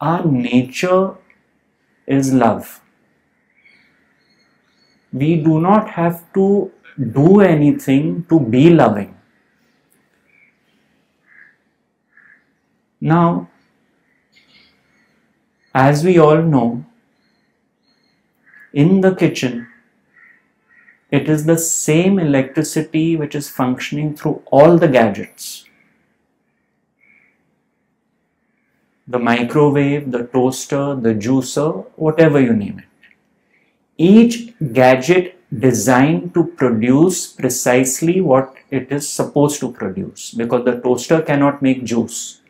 our nature is love. We do not have to do anything to be loving. Now, as we all know, in the kitchen, it is the same electricity which is functioning through all the gadgets. The microwave, the toaster, the juicer, whatever you name it. Each gadget designed to produce precisely what it is supposed to produce because the toaster cannot make juice.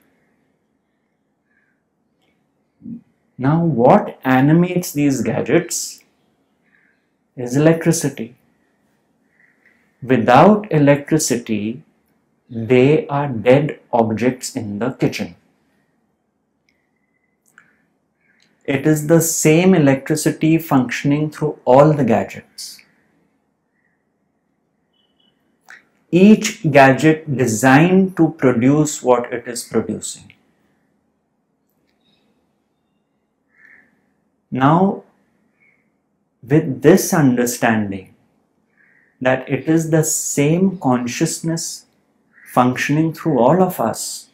Now, what animates these gadgets is electricity. Without electricity, they are dead objects in the kitchen. It is the same electricity functioning through all the gadgets. Each gadget designed to produce what it is producing. Now, with this understanding that it is the same consciousness functioning through all of us,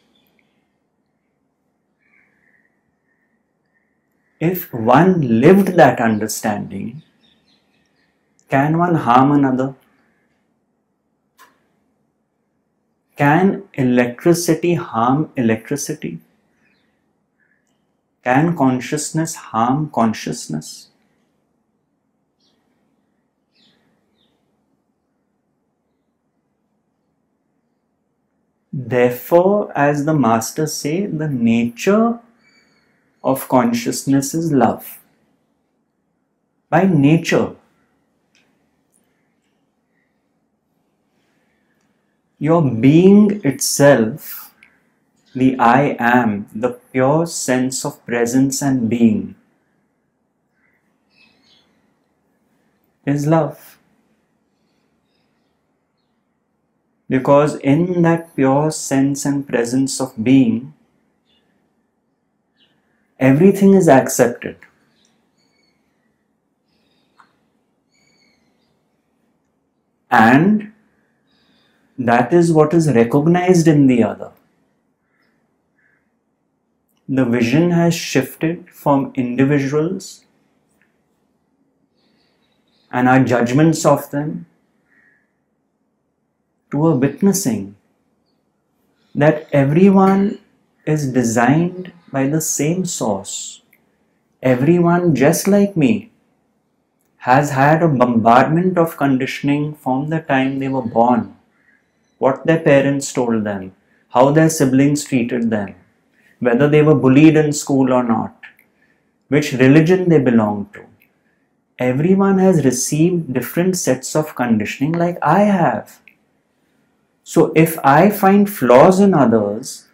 if one lived that understanding, can one harm another? Can electricity harm electricity? Can consciousness harm consciousness? Therefore, as the masters say, the nature of consciousness is love. By nature, your being itself, the I am, the pure sense of presence and being, is love. Because in that pure sense and presence of being, everything is accepted. And that is what is recognized in the other. The vision has shifted from individuals and our judgments of them to a witnessing that everyone is designed by the same source. Everyone, just like me, has had a bombardment of conditioning from the time they were born. What their parents told them, how their siblings treated them, whether they were bullied in school or not, which religion they belonged to. Everyone has received different sets of conditioning, like I have. So if I find flaws in others,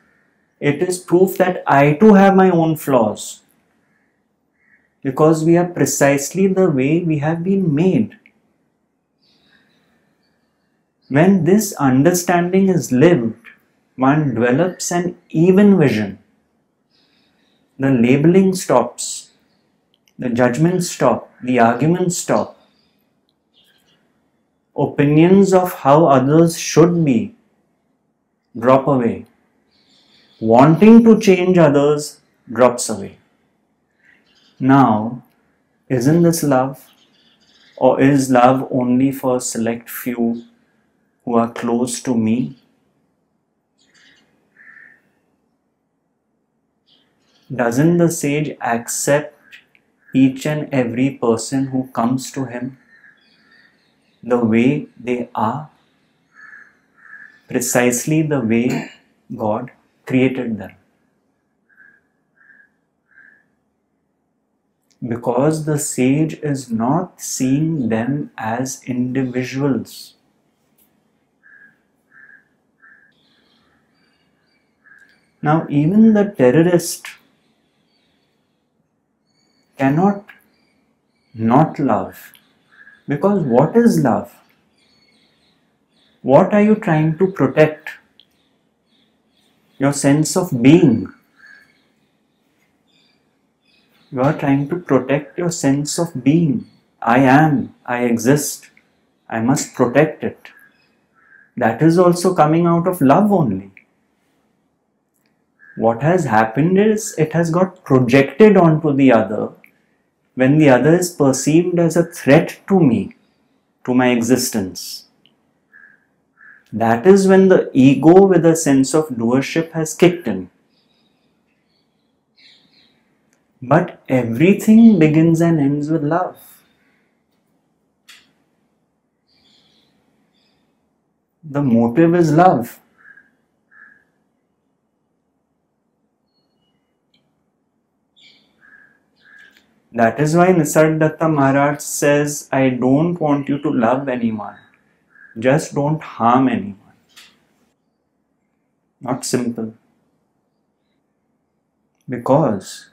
it is proof that I too have my own flaws. Because we are precisely the way we have been made. When this understanding is lived, one develops an even vision. The labeling stops, the judgments stop, the arguments stop opinions of how others should be drop away. Wanting to change others drops away. Now, isn't this love? Or is love only for select few who are close to me? Doesn't the sage accept each and every person who comes to him? the way they are, precisely the way God created them. Because the sage is not seeing them as individuals. Now, even the terrorist cannot not love because what is love? What are you trying to protect? Your sense of being. You are trying to protect your sense of being. I am, I exist, I must protect it. That is also coming out of love only. What has happened is it has got projected onto the other when the other is perceived as a threat to me, to my existence. That is when the ego with a sense of doership has kicked in. But everything begins and ends with love. The motive is love. That is why Nisargadatta Maharaj says, I don't want you to love anyone. Just don't harm anyone. Not simple. Because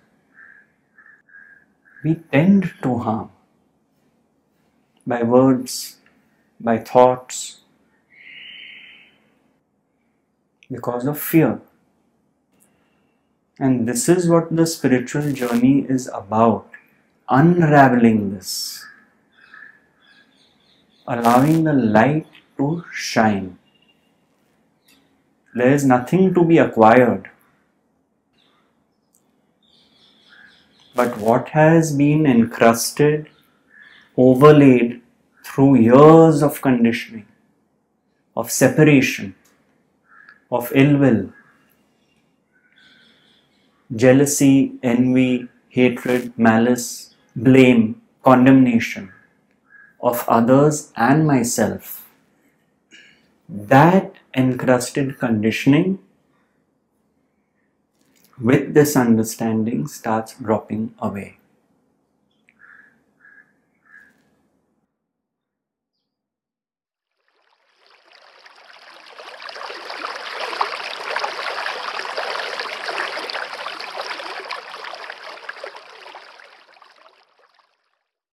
we tend to harm by words, by thoughts, because of fear. And this is what the spiritual journey is about unraveling this, allowing the light to shine. There is nothing to be acquired. But what has been encrusted, overlaid through years of conditioning, of separation, of ill will, jealousy, envy, hatred, malice, blame, condemnation of others and myself, that encrusted conditioning with this understanding starts dropping away.